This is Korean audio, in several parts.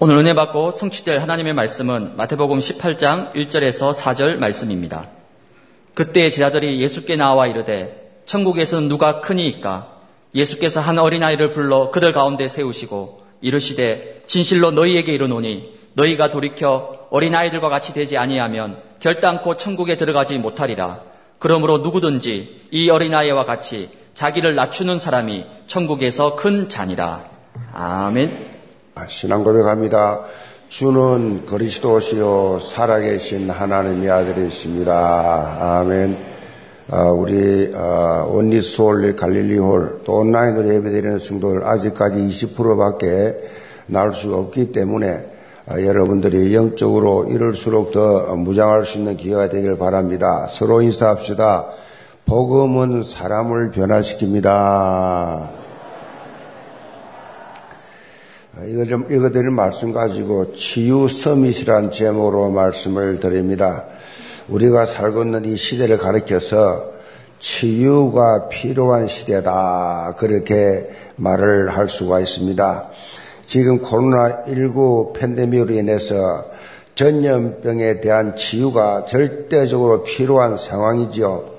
오늘 은혜 받고 성취될 하나님의 말씀은 마태복음 18장 1절에서 4절 말씀입니다. 그때 제자들이 예수께 나와 이르되 천국에서는 누가 크니이까 예수께서 한 어린아이를 불러 그들 가운데 세우시고 이르시되 진실로 너희에게 이르노니 너희가 돌이켜 어린아이들과 같이 되지 아니하면 결단코 천국에 들어가지 못하리라. 그러므로 누구든지 이 어린아이와 같이 자기를 낮추는 사람이 천국에서 큰 잔이라. 아멘. 아, 신앙 고백 합니다. 주는 그리스도시요 살아계신 하나님의 아들이십니다. 아멘. 아, 우리 원리스홀, 갈릴리홀, 또 온라인으로 예배드리는 성도들 아직까지 20%밖에 나올 수가 없기 때문에 아, 여러분들이 영적으로 이럴수록 더 무장할 수 있는 기회가 되길 바랍니다. 서로 인사합시다. 복음은 사람을 변화시킵니다. 아, 이거 좀 읽어드릴 말씀 가지고 치유 서밋이란 제목으로 말씀을 드립니다. 우리가 살고 있는 이 시대를 가리켜서 치유가 필요한 시대다. 그렇게 말을 할 수가 있습니다. 지금 코로나19 팬데믹으로 인해서 전염병에 대한 치유가 절대적으로 필요한 상황이지요.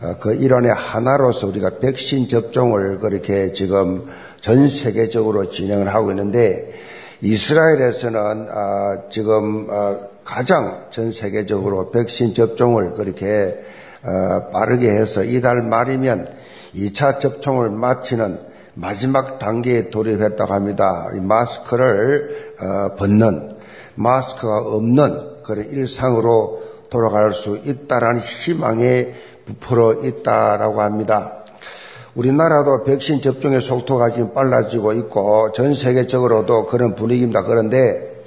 어, 그 일환의 하나로서 우리가 백신 접종을 그렇게 지금 전 세계적으로 진행을 하고 있는데 이스라엘에서는 아, 지금 어, 가장 전 세계적으로 백신 접종을 그렇게 어, 빠르게 해서 이달 말이면 2차 접종을 마치는 마지막 단계에 돌입했다고 합니다. 마스크를 어, 벗는 마스크가 없는 그런 일상으로 돌아갈 수 있다라는 희망에 부풀어 있다라고 합니다. 우리나라도 백신 접종의 속도가 지금 빨라지고 있고 전 세계적으로도 그런 분위기입니다. 그런데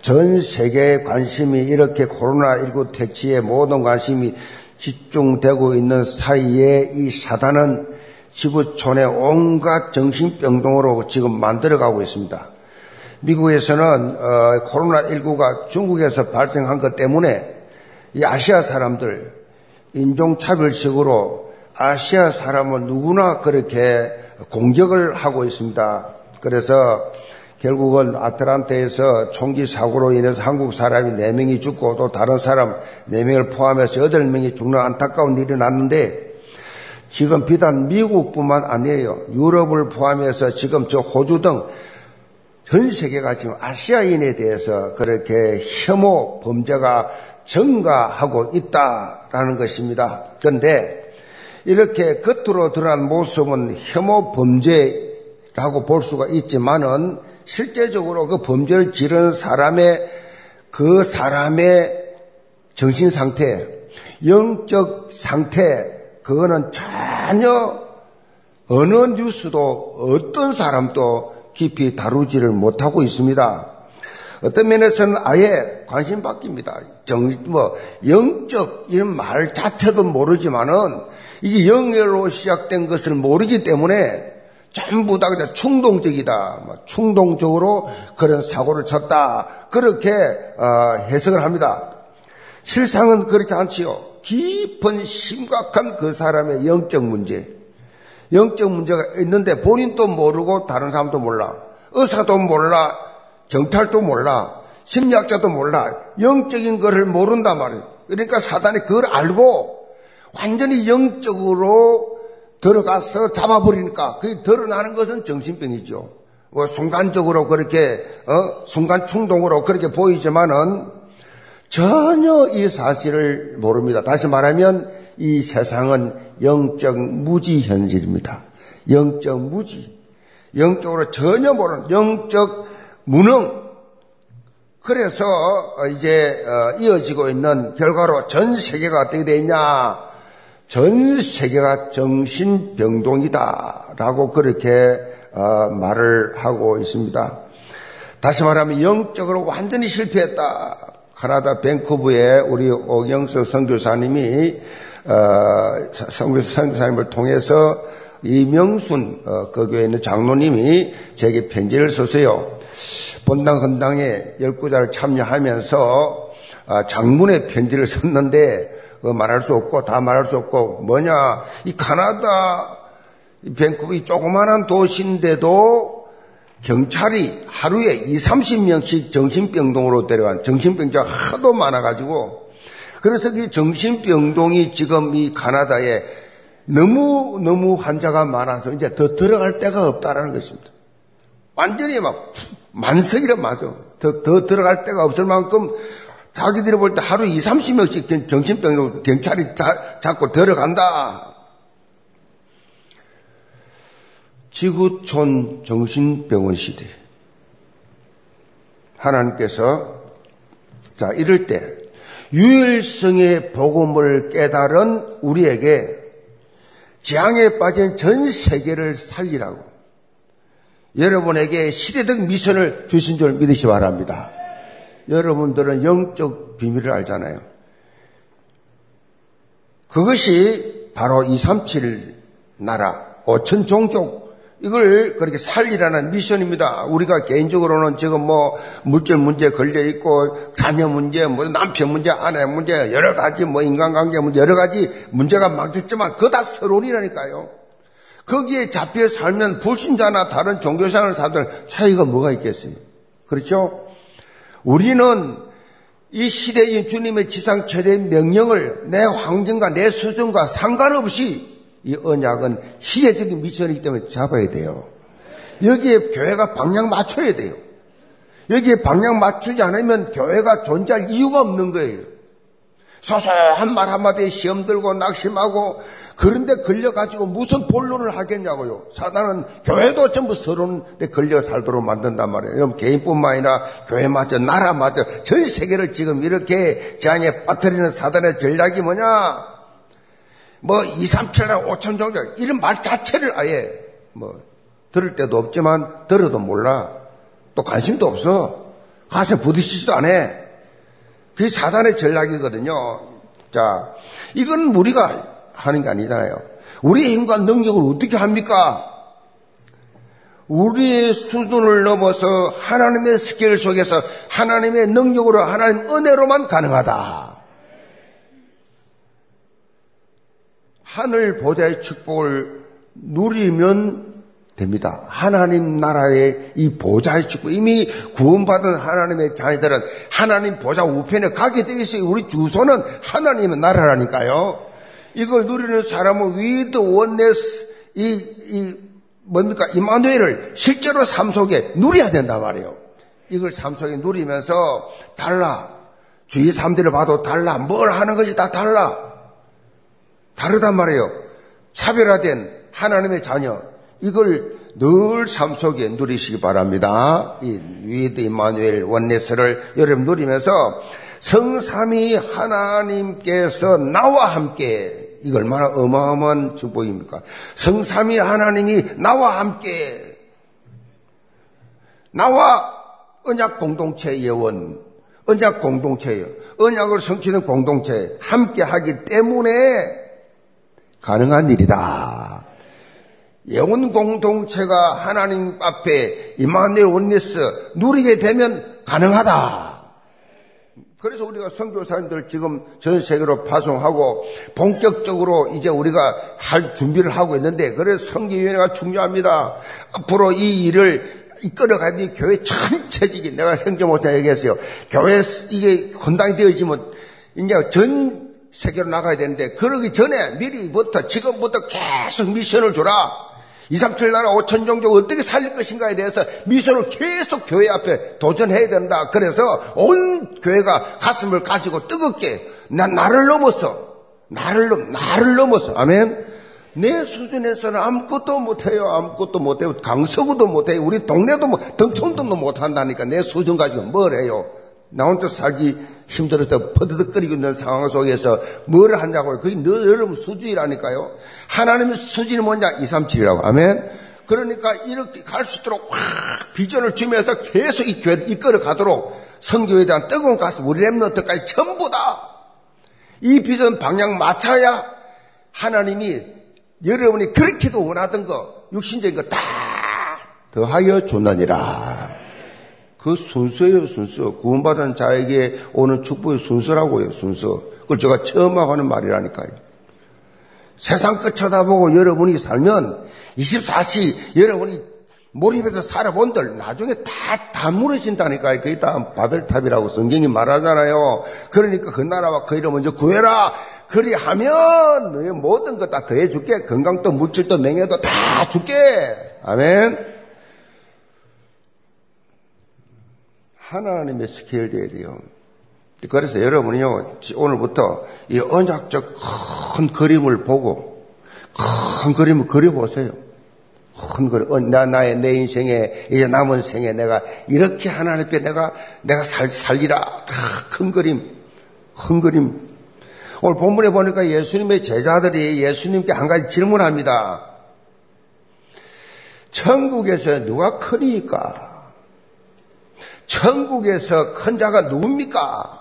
전 세계의 관심이 이렇게 코로나19 퇴치에 모든 관심이 집중되고 있는 사이에 이 사단은 지구촌의 온갖 정신병동으로 지금 만들어가고 있습니다. 미국에서는 어, 코로나19가 중국에서 발생한 것 때문에 이 아시아 사람들 인종차별식으로 아시아 사람은 누구나 그렇게 공격을 하고 있습니다. 그래서 결국은 아틀란타에서 총기 사고로 인해서 한국 사람이 4명이 죽고 또 다른 사람 4명을 포함해서 8명이 죽는 안타까운 일이 났는데 지금 비단 미국뿐만 아니에요. 유럽을 포함해서 지금 저 호주 등 전 세계가 지금 아시아인에 대해서 그렇게 혐오 범죄가 증가하고 있다라는 것입니다. 그런데 이렇게 겉으로 드러난 모습은 혐오 범죄라고 볼 수가 있지만은 실제적으로 그 범죄를 지른 사람의 그 사람의 정신 상태, 영적 상태, 그거는 전혀 어느 뉴스도 어떤 사람도 깊이 다루지를 못하고 있습니다. 어떤 면에서는 아예 관심 바뀝니다. 정, 뭐, 영적 이런 말 자체도 모르지만은 이게 영예로 시작된 것을 모르기 때문에 전부 다 그냥 충동적이다. 뭐 충동적으로 그런 사고를 쳤다. 그렇게 어, 해석을 합니다. 실상은 그렇지 않지요. 깊은 심각한 그 사람의 영적 문제, 영적 문제가 있는데 본인도 모르고 다른 사람도 몰라. 의사도 몰라. 경찰도 몰라. 심리학자도 몰라. 영적인 것을 모른단 말이에요. 그러니까 사단이 그걸 알고 완전히 영적으로 들어가서 잡아버리니까 그게 드러나는 것은 정신병이죠. 뭐 순간적으로 그렇게 어? 순간 충동으로 그렇게 보이지만은 전혀 이 사실을 모릅니다. 다시 말하면 이 세상은 영적 무지 현실입니다. 영적 무지. 영적으로 전혀 모르는 영적 무능. 그래서 이제 어, 이어지고 있는 결과로 전 세계가 어떻게 되냐? 전 세계가 정신병동이다 라고 그렇게 어, 말을 하고 있습니다. 다시 말하면 영적으로 완전히 실패했다. 카나다 밴쿠브에 우리 오경석 선교사님이 어, 선교사님을 통해서 이명순 어, 그 있는 장로님이 제게 편지를 썼어요. 본당 헌당에 열구자를 참여하면서 장문의 편지를 썼는데 그 말할 수 없고 다 말할 수 없고 뭐냐 이 카나다 이 밴쿠버 이 조그마한 도시인데도 경찰이 하루에 2, 30명씩 정신병동으로 데려간 정신병자가 하도 많아가지고 그래서 이 정신병동이 지금 이 카나다에 너무 너무 환자가 많아서 이제 더 들어갈 데가 없다라는 것입니다. 완전히 막 만석이라 맞아. 더, 더 들어갈 데가 없을 만큼 자기들이 볼 때 하루 2, 30명씩 정신병으로 경찰이 자, 자꾸 들어간다. 지구촌 정신병원 시대. 하나님께서 자 이럴 때 유일성의 복음을 깨달은 우리에게 재앙에 빠진 전 세계를 살리라고 여러분에게 시대적 미션을 주신 줄 믿으시 기 바랍니다. 여러분들은 영적 비밀을 알잖아요. 그것이 바로 237 나라, 5천 종족, 이걸 그렇게 살리라는 미션입니다. 우리가 개인적으로는 지금 뭐 물질 문제 걸려 있고 자녀 문제, 뭐 남편 문제, 아내 문제, 여러 가지 뭐 인간관계 문제, 여러 가지 문제가 많겠지만 그거 다 서론이라니까요. 거기에 잡혀 살면 불신자나 다른 종교생활을 사들 차이가 뭐가 있겠어요? 그렇죠? 우리는 이 시대인 주님의 지상 최대 명령을 내 환경과 내 수준과 상관없이 이 언약은 시대적인 미션이기 때문에 잡아야 돼요. 여기에 교회가 방향 맞춰야 돼요. 여기에 방향 맞추지 않으면 교회가 존재할 이유가 없는 거예요. 소소한 말 한마디에 시험 들고 낙심하고 그런데 걸려가지고 무슨 본론을 하겠냐고요. 사단은 교회도 전부 서론에 걸려 살도록 만든단 말이에요. 여러분 개인뿐만 아니라 교회마저 나라마저 전 세계를 지금 이렇게 재앙에 빠뜨리는 사단의 전략이 뭐냐? 뭐 2, 3, 7나 5천 정도 이런 말 자체를 아예 뭐 들을 때도 없지만 들어도 몰라. 또 관심도 없어. 가서 부딪히지도 않아. 그게 사단의 전략이거든요. 자, 이건 우리가 하는 게 아니잖아요. 우리의 힘과 능력을 어떻게 합니까? 우리의 수준을 넘어서 하나님의 스케일 속에서 하나님의 능력으로 하나님 은혜로만 가능하다. 하늘 보좌의 축복을 누리면 됩니다. 하나님 나라의 이 보좌의 축복, 이미 구원받은 하나님의 자녀들은 하나님 보좌 우편에 가게 되어 있어요. 우리 주소는 하나님의 나라라니까요. 이걸 누리는 사람은 with oneness, 이, 이, 뭡니까? 임마누엘을 실제로 삶 속에 누려야 된단 말이에요. 이걸 삶 속에 누리면서 달라. 주위 사람들을 봐도 달라. 뭘 하는 것이 다 달라. 다르단 말이에요. 차별화된 하나님의 자녀. 이걸 늘 삶 속에 누리시기 바랍니다. 이 with 임마누엘 oneness를 여러분 누리면서 성삼위 하나님께서 나와 함께 이걸 얼마나 어마어마한 축복입니까? 성삼위 하나님이 나와 함께 나와 언약 공동체 예원 언약 공동체예요. 언약을 성취는 공동체 함께 하기 때문에 가능한 일이다. 영혼 공동체가 하나님 앞에 이마누엘 원리스 누리게 되면 가능하다. 그래서 우리가 선교사님들 지금 전 세계로 파송하고 본격적으로 이제 우리가 할 준비를 하고 있는데 그래서 성기위원회가 중요합니다. 앞으로 이 일을 이끌어가니 교회 전체적인 내가 목사 얘기했어요. 교회 이게 건당이 되어지면 이제 전 세계로 나가야 되는데 그러기 전에 미리부터 지금부터 계속 미션을 줘라. 2, 3, 7 나라 5천 종족 어떻게 살릴 것인가에 대해서 미션을 계속 교회 앞에 도전해야 된다. 그래서 온 교회가 가슴을 가지고 뜨겁게 나, 나를 넘어서 나를 넘 나를 넘어서 아멘. 내 수준에서는 아무것도 못해요. 아무것도 못해요. 강서구도 못해요. 우리 동네도 뭐 등촌동도 못한다니까 내 수준 가지고 뭘 해요. 나 혼자 살기 힘들어서 퍼드득거리고 있는 상황 속에서 뭘 하냐고요. 그게 너 여러분 수준이라니까요. 하나님의 수준이 뭐냐? 2, 3, 7이라고. 아멘. 그러니까 이렇게 갈 수 있도록 확 비전을 주면서 계속 이 교회를 이끌어 가도록 성교에 대한 뜨거운 가슴, 우리 랩너트까지 전부 다 이 비전 방향 맞춰야 하나님이 여러분이 그렇게도 원하던 거, 육신적인 거 다 더하여 줬느니라. 그 순서예요, 순서. 구원받은 자에게 오는 축복의 순서라고요, 순서. 그걸 제가 처음 하는 말이라니까요. 세상 끝 쳐다보고 여러분이 살면 24시 여러분이 몰입해서 살아본들 나중에 다, 다 무너진다니까. 그게 다 바벨탑이라고 성경이 말하잖아요. 그러니까 그 나라와 그 이름 먼저 구해라. 그리하면 너의 모든 것 다 더해줄게. 건강도 물질도 명예도 다 줄게. 아멘. 하나님의 스케일 돼야 돼요. 그래서 여러분이요, 오늘부터 이 언약적 큰 그림을 보고, 큰 그림을 그려보세요. 큰 그림, 어, 나, 나의, 내 인생에, 이제 남은 생에 내가 이렇게 하나님 앞에 내가, 내가 살, 살리라. 다큰 그림, 큰 그림. 오늘 본문에 보니까 예수님의 제자들이 예수님께 한 가지 질문합니다. 천국에서 누가 크니까? 천국에서 큰 자가 누굽니까?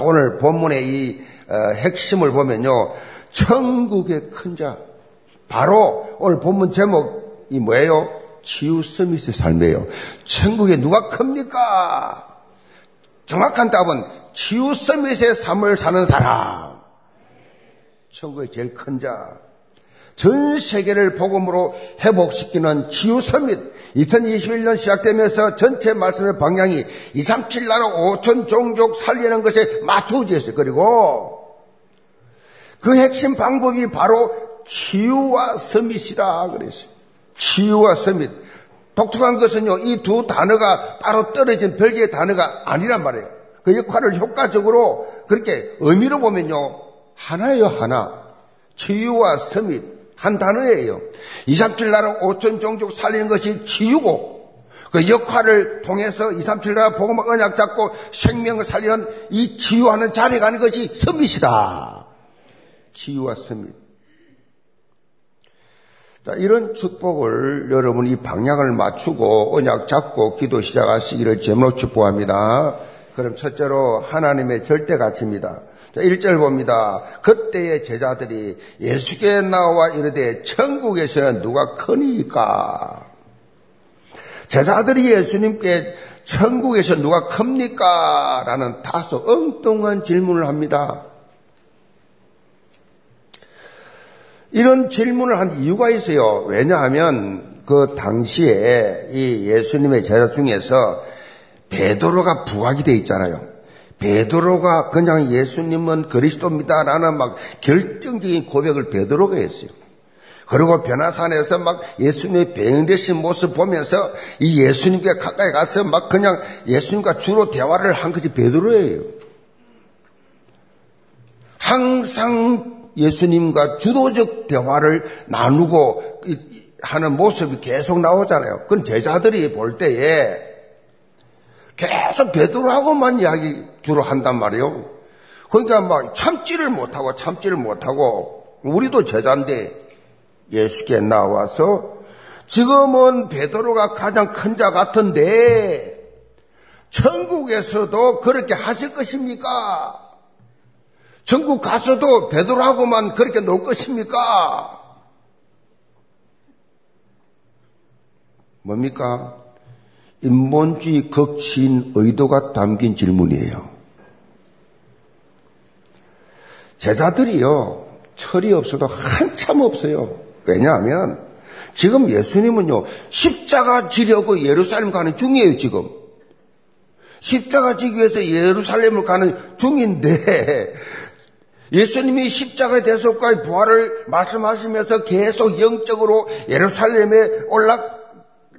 오늘 본문의 이 어, 핵심을 보면요. 천국의 큰 자. 바로 오늘 본문 제목이 뭐예요? 서밋의 삶이에요. 천국에 누가 큽니까? 정확한 답은 서밋의 삶을 사는 사람. 천국의 제일 큰 자. 전 세계를 복음으로 회복시키는 치유 서밋. 2021년 시작되면서 전체 말씀의 방향이 237 나라 5천 종족 살리는 것에 맞춰져 있어요. 그리고 그 핵심 방법이 바로 치유와 서밋이다 그랬어요. 치유와 서밋. 독특한 것은요, 이 두 단어가 따로 떨어진 별개의 단어가 아니란 말이에요. 그 역할을 효과적으로 그렇게 의미로 보면요, 하나예요, 하나. 치유와 서밋. 한 단어예요. 2, 3, 7 나라 5천 종족 살리는 것이 치유고 그 역할을 통해서 2, 3, 7 나라 복음 언약 잡고 생명을 살리는 이 치유하는 자리에 가는 것이 서밋이다. 치유와 서밋. 자, 이런 축복을 여러분 이 방향을 맞추고 언약 잡고 기도 시작하시기를 제물로 축복합니다. 그럼 첫째로 하나님의 절대 가치입니다. 자, 1절 봅니다. 그때의 제자들이 예수께 나와 이르되 천국에서 누가 크니까? 제자들이 예수님께 천국에서 누가 큽니까? 라는 다소 엉뚱한 질문을 합니다. 이런 질문을 한 이유가 있어요. 왜냐하면 그 당시에 이 예수님의 제자 중에서 베드로가 부각이 돼 있잖아요. 베드로가 그냥 예수님은 그리스도입니다라는 막 결정적인 고백을 베드로가 했어요. 그리고 변화산에서 막 예수님의 배응되신 모습 보면서 이 예수님께 가까이 가서 막 그냥 예수님과 주로 대화를 한 것이 베드로예요. 항상 예수님과 주도적 대화를 나누고 하는 모습이 계속 나오잖아요. 그건 제자들이 볼 때에 계속 베드로하고만 이야기 주로 한단 말이에요. 그러니까 막 참지를 못하고 참지를 못하고 우리도 제자인데 예수께 나와서 지금은 베드로가 가장 큰 자 같은데 천국에서도 그렇게 하실 것입니까? 천국 가서도 베드로하고만 그렇게 놀 것입니까? 뭡니까? 인본주의 극치인 의도가 담긴 질문이에요. 제자들이요, 철이 없어도 한참 없어요. 왜냐하면, 지금 예수님은요, 십자가 지려고 예루살렘 가는 중이에요, 지금. 십자가 지기 위해서 예루살렘을 가는 중인데, 예수님이 십자가의 대속과의 부활을 말씀하시면서 계속 영적으로 예루살렘에 올라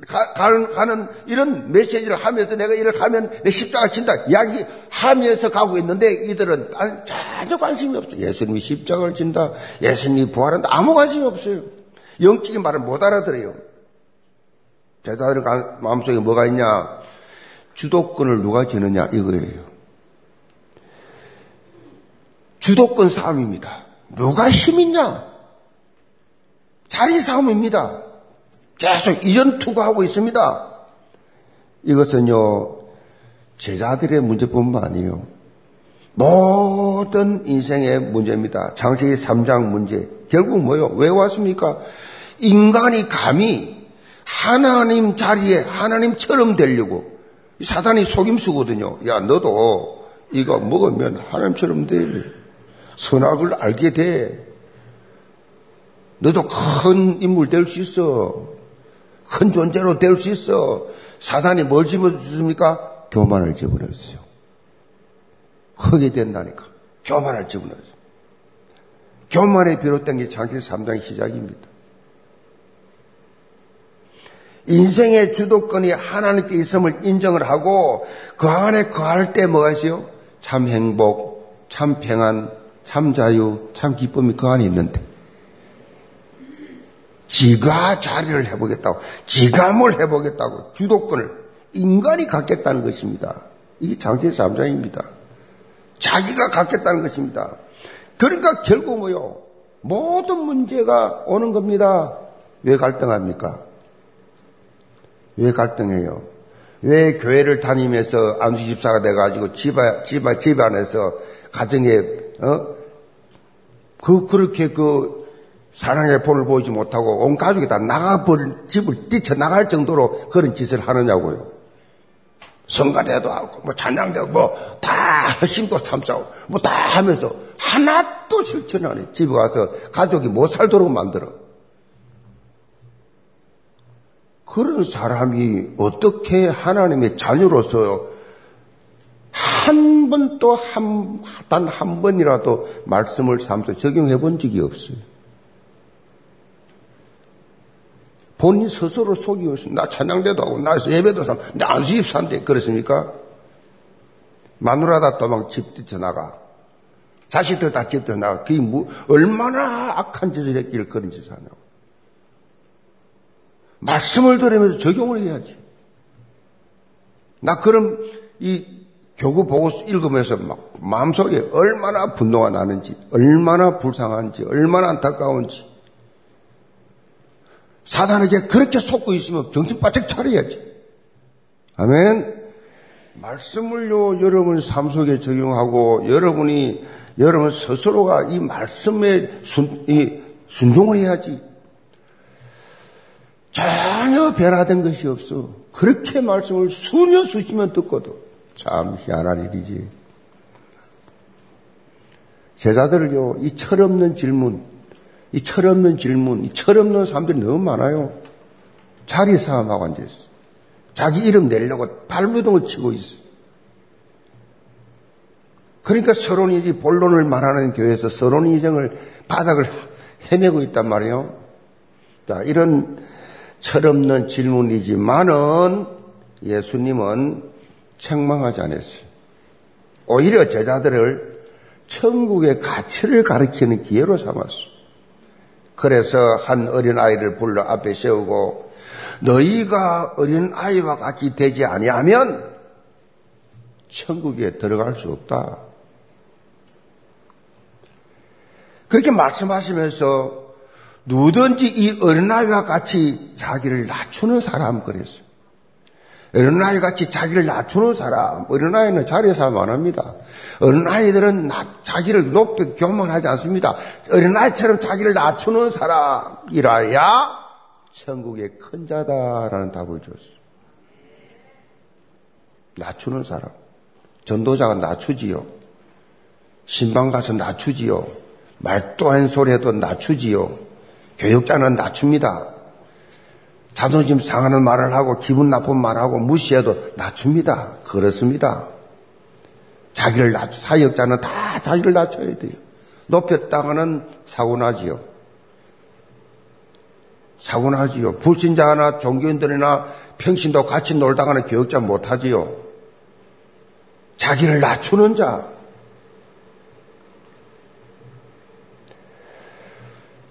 가, 는 이런 메시지를 하면서 내가 이를 하면 내 십자가 친다 이야기 하면서 가고 있는데 이들은 전혀 관심이 없어요. 예수님이 십자가를 진다. 예수님이 부활한다. 아무 관심이 없어요. 영적인 말을 못 알아들어요. 제자들 마음속에 뭐가 있냐? 주도권을 누가 지느냐 이거예요. 주도권 싸움입니다. 누가 힘 있냐? 자리 싸움입니다. 계속 이전 투구하고 있습니다. 이것은요, 제자들의 문제뿐만 아니에요. 모든 인생의 문제입니다. 장세기 3장 문제. 결국 뭐요? 왜 왔습니까? 인간이 감히 하나님 자리에 하나님처럼 되려고 사단이 속임수거든요. 야, 너도 이거 먹으면 하나님처럼 돼. 선악을 알게 돼. 너도 큰 인물 될 수 있어. 큰 존재로 될 수 있어. 사단이 뭘 집어주십니까? 교만을 집어넣었어요. 크게 된다니까. 교만을 집어넣었어요. 교만에 비롯된 게 창세기 3장의 시작입니다. 인생의 주도권이 하나님께 있음을 인정을 하고 그 안에 거할 때 뭐가 있어요? 참 행복, 참 평안, 참 자유, 참 기쁨이 그 안에 있는데 지가 자리를 해보겠다고, 지가 뭘 해보겠다고 주도권을 인간이 갖겠다는 것입니다. 이게 장세기 3장입니다. 자기가 갖겠다는 것입니다. 그러니까 결국 뭐요? 모든 문제가 오는 겁니다. 왜 갈등합니까? 왜 갈등해요? 왜 교회를 다니면서 안수 집사가 돼가지고 집안, 집안, 집안에서 가정에, 어? 그, 그렇게 그 사랑의 본을 보이지 못하고 온 가족이 다 나가버린 집을 뛰쳐나갈 정도로 그런 짓을 하느냐고요. 성가대도 하고, 뭐 찬양대도 뭐다 핵심도 참자고, 뭐 다 하면서 하나도 실천 안 해. 집에 가서 가족이 못 살도록 만들어. 그런 사람이 어떻게 하나님의 자녀로서 한 번도 한, 단 한 번이라도 말씀을 삼서 적용해 본 적이 없어요. 본인 스스로 속이고 있습니다. 나 찬양대도 하고, 나 예배도 삼, 나 안수입 산대. 그렇습니까? 마누라다 도망집 뛰쳐나가. 자식들 다 집 뛰쳐나가. 그게 뭐, 얼마나 악한 짓을 했기를 그런 짓을 하냐고. 말씀을 들으면서 적용을 해야지. 나 그럼 이 교구 보고 읽으면서 막 마음속에 얼마나 분노가 나는지, 얼마나 불쌍한지, 얼마나 안타까운지. 사단에게 그렇게 속고 있으면 정신 바짝 차려야지. 아멘. 말씀을요, 여러분 삶 속에 적용하고, 여러분이, 여러분 스스로가 이 말씀에 순, 이 순종을 해야지. 전혀 변화된 것이 없어. 그렇게 말씀을 수년 수시면 듣고도 참 희한한 일이지. 제자들을요, 이 철없는 질문, 이 철없는 질문, 이 철없는 사람들이 너무 많아요. 자리 싸움하고 앉아있어. 자기 이름 내려고 발부동을 치고 있어. 그러니까 서론이지 본론을 말하는 교회에서 서론이정을 바닥을 헤매고 있단 말이에요. 자, 이런 철없는 질문이지만은 예수님은 책망하지 않았어요. 오히려 제자들을 천국의 가치를 가르치는 기회로 삼았어요. 그래서 한 어린아이를 불러 앞에 세우고 너희가 어린아이와 같이 되지 아니하면 천국에 들어갈 수 없다. 그렇게 말씀하시면서 누구든지 이 어린아이와 같이 자기를 낮추는 사람 그랬어요. 어린아이 같이 자기를 낮추는 사람, 어린아이는 자리에서 안 합니다. 어린 아이들은 자기를 높이 교만하지 않습니다. 어린 아이처럼 자기를 낮추는 사람이라야 천국의 큰 자다라는 답을 줬어요. 낮추는 사람. 전도자가 낮추지요. 신방 가서 낮추지요. 말도 한 소리 해도 낮추지요. 교육자는 낮춥니다. 자존심 상하는 말을 하고 기분 나쁜 말하고 무시해도 낮춥니다. 그렇습니다. 자기를 낮추, 사역자는 다 자기를 낮춰야 돼요. 높였다가는 사고나지요. 사고나지요. 불신자나 종교인들이나 평신도 같이 놀다가는 교육자 못하지요. 자기를 낮추는 자.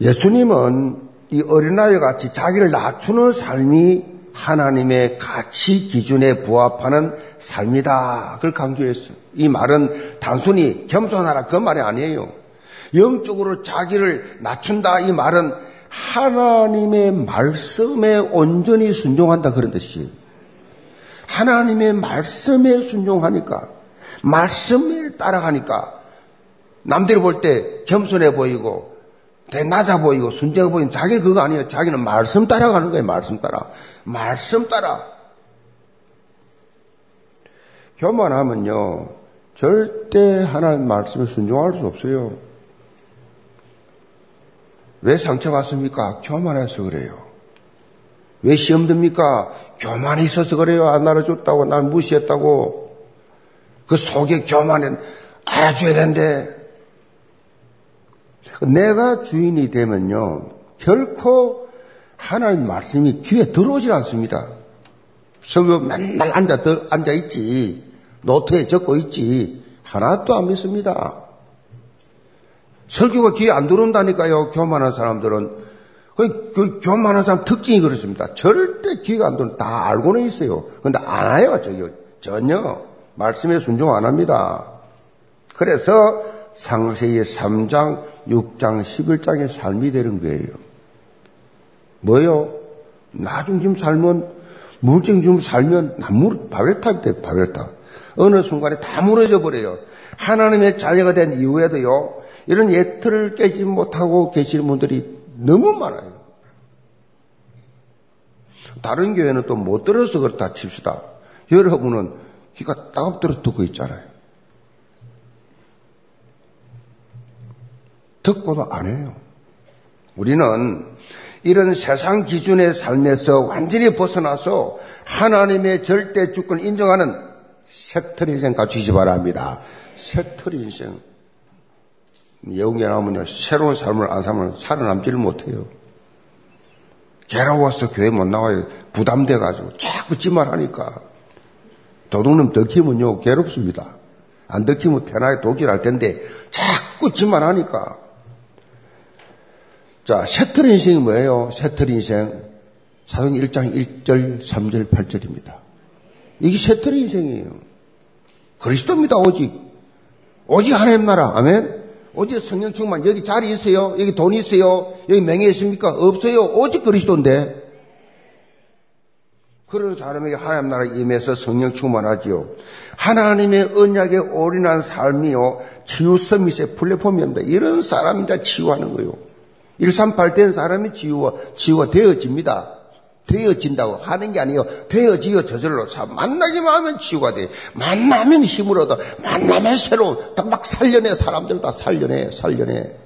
예수님은 이 어린아이 같이 자기를 낮추는 삶이 하나님의 가치 기준에 부합하는 삶이다. 그걸 강조했어요. 이 말은 단순히 겸손하라 그 말이 아니에요. 영적으로 자기를 낮춘다 이 말은 하나님의 말씀에 온전히 순종한다 그런 뜻이에요. 하나님의 말씀에 순종하니까 말씀에 따라가니까 남들이 볼 때 겸손해 보이고 대 낮아 보이고 순정해 보이는 자기는 그거 아니에요. 자기는 말씀 따라가는 거예요. 말씀 따라. 말씀 따라. 교만하면요. 절대 하나님 말씀에 순종할 수 없어요. 왜 상처받습니까? 교만해서 그래요. 왜 시험 듭니까? 교만이 있어서 그래요. 안 알아줬다고, 날 무시했다고. 그 속에 교만은 알아줘야 되는데. 내가 주인이 되면요. 결코 하나님 말씀이 귀에 들어오질 않습니다. 설교 맨날 앉아, 앉아 있지. 노트에 적고 있지. 하나도 안 믿습니다. 설교가 귀에 안 들어온다니까요. 교만한 사람들은. 그, 그 교만한 사람 특징이 그렇습니다. 절대 귀가 안 들어. 다 알고는 있어요. 근데 안 해요. 저기 전혀 말씀에 순종 안 합니다. 그래서 상세의 3장, 6장, 11장의 삶이 되는 거예요. 뭐요? 나중 좀 살면 물증 좀 살면 나무 바벨탑이 돼 바벨탑. 어느 순간에 다 무너져 버려요. 하나님의 자녀가 된 이후에도요. 이런 예틀을 깨지 못하고 계시는 분들이 너무 많아요. 다른 교회는 또 못 들어서 그렇다 칩시다. 여러분은 귀가 따갑도록 듣고 있잖아요. 듣고도 안 해요. 우리는 이런 세상 기준의 삶에서 완전히 벗어나서 하나님의 절대 주권을 인정하는 새틀 인생 갖추시 바랍니다. 새틀 인생. 예언계 나오면요, 새로운 삶을 안 살면 살아남지를 못해요. 괴로워서 교회 못 나와요. 부담돼가지고 자꾸 찜만 하니까. 도둑놈 들키면요, 괴롭습니다. 안 들키면 편하게 독일할 텐데 자꾸 찜만 하니까. 자, 셋틀 인생이 뭐예요? 셋틀 인생. 사도행 1장 1절, 3절, 8절입니다. 이게 셋틀 인생이에요. 그리스도입니다, 오직. 오직 하나님 나라. 아멘? 오직 성령 충만. 여기 자리 있어요? 여기 돈 있어요? 여기 명예 있습니까? 없어요. 오직 그리스도인데. 그런 사람에게 하나님 나라 임해서 성령 충만하지요. 하나님의 언약에 올인한 삶이요. 치유 서밋의 플랫폼입니다. 이런 사람이다 치유하는 거요. 138된 사람이 치유가, 치유가 되어집니다. 되어진다고 하는 게 아니에요. 되어지요, 저절로. 만나기만 하면 치유가 돼. 만나면 힘을 얻어. 만나면 새로운, 막 살려내. 사람들 다 살려내, 살려내.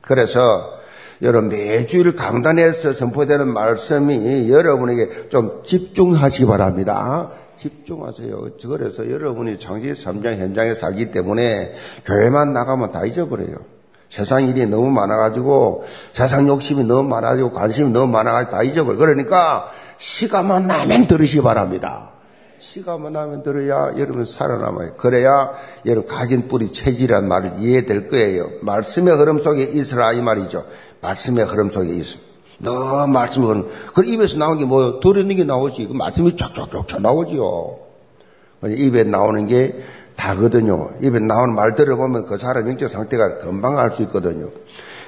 그래서, 여러분, 매주일 강단에서 선포되는 말씀이 여러분에게 좀 집중하시기 바랍니다. 집중하세요. 그래서 여러분이 장기 3장 현장에 살기 때문에 교회만 나가면 다 잊어버려요. 세상 일이 너무 많아가지고 세상 욕심이 너무 많아가지고 관심이 너무 많아가지고 다 잊어버려. 그러니까 시간만 나면 들으시 기 바랍니다. 시간만 나면 들어야 여러분 살아남아요. 그래야 여러분 각인 뿌리 체질이란 말을 이해될 거예요. 말씀의 흐름 속에 있으라 이 말이죠. 말씀의 흐름 속에 있어. 너 말씀의 흐름. 그 입에서 나온 게 뭐요? 들었는 게 나오지. 그 말씀이 쫙쫙쫙 나오지요. 입에 나오는 게 다거든요. 입에 나오는 말 들어보면 그 사람 영적 상태가 금방 알 수 있거든요.